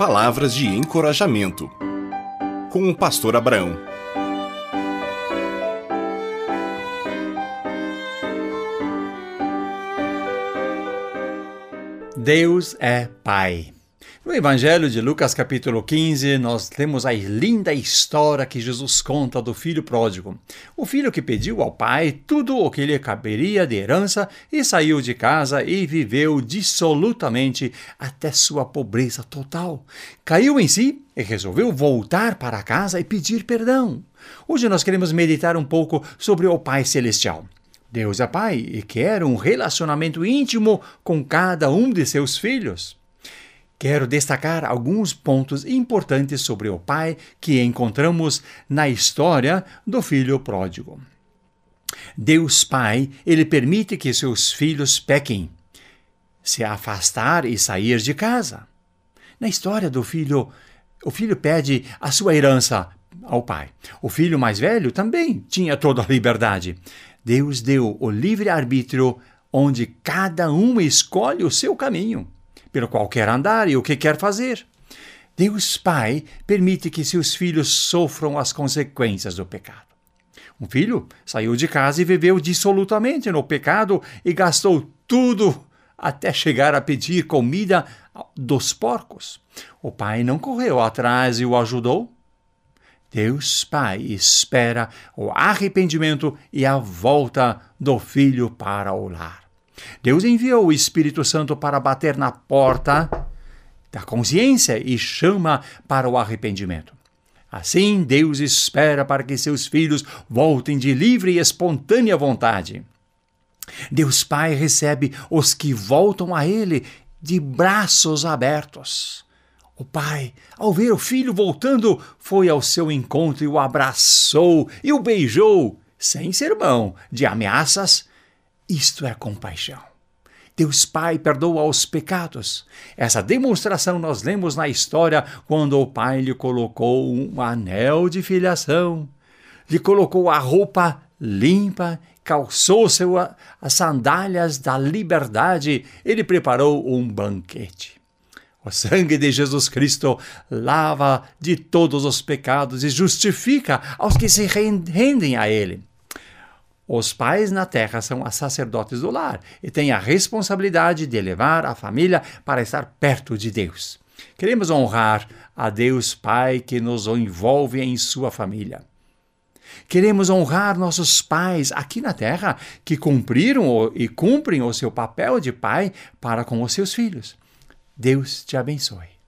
Palavras de encorajamento. Com o pastor Abraão. Deus é Pai. No Evangelho de Lucas, capítulo 15, nós temos a linda história que Jesus conta do filho pródigo. O filho que pediu ao pai tudo o que lhe caberia de herança e saiu de casa e viveu dissolutamente até sua pobreza total. Caiu em si e resolveu voltar para casa e pedir perdão. Hoje nós queremos meditar um pouco sobre o Pai Celestial. Deus é Pai e quer um relacionamento íntimo com cada um de seus filhos. Quero destacar alguns pontos importantes sobre o pai que encontramos na história do filho pródigo. Deus Pai, ele permite que seus filhos pequem, se afastar e sair de casa. Na história do filho, o filho pede a sua herança ao pai. O filho mais velho também tinha toda a liberdade. Deus deu o livre arbítrio onde cada um escolhe o seu caminho pelo qual quer andar e o que quer fazer. Deus Pai permite que seus filhos sofram as consequências do pecado. Um filho saiu de casa e viveu dissolutamente no pecado e gastou tudo até chegar a pedir comida dos porcos. O pai não correu atrás e o ajudou. Deus Pai espera o arrependimento e a volta do filho para o lar. Deus enviou o Espírito Santo para bater na porta da consciência e chama para o arrependimento. Assim, Deus espera para que seus filhos voltem de livre e espontânea vontade. Deus Pai recebe os que voltam a Ele de braços abertos. O pai, ao ver o filho voltando, foi ao seu encontro e o abraçou e o beijou, sem sermão de ameaças isto é compaixão. Deus Pai perdoa os pecados. Essa demonstração nós lemos na história quando o Pai lhe colocou um anel de filiação, lhe colocou a roupa limpa, calçou seu, as sandálias da liberdade, ele preparou um banquete. O sangue de Jesus Cristo lava de todos os pecados e justifica aos que se rendem a Ele. Os pais na terra são os sacerdotes do lar e têm a responsabilidade de levar a família para estar perto de Deus. Queremos honrar a Deus Pai que nos envolve em sua família. Queremos honrar nossos pais aqui na terra que cumpriram e cumprem o seu papel de pai para com os seus filhos. Deus te abençoe.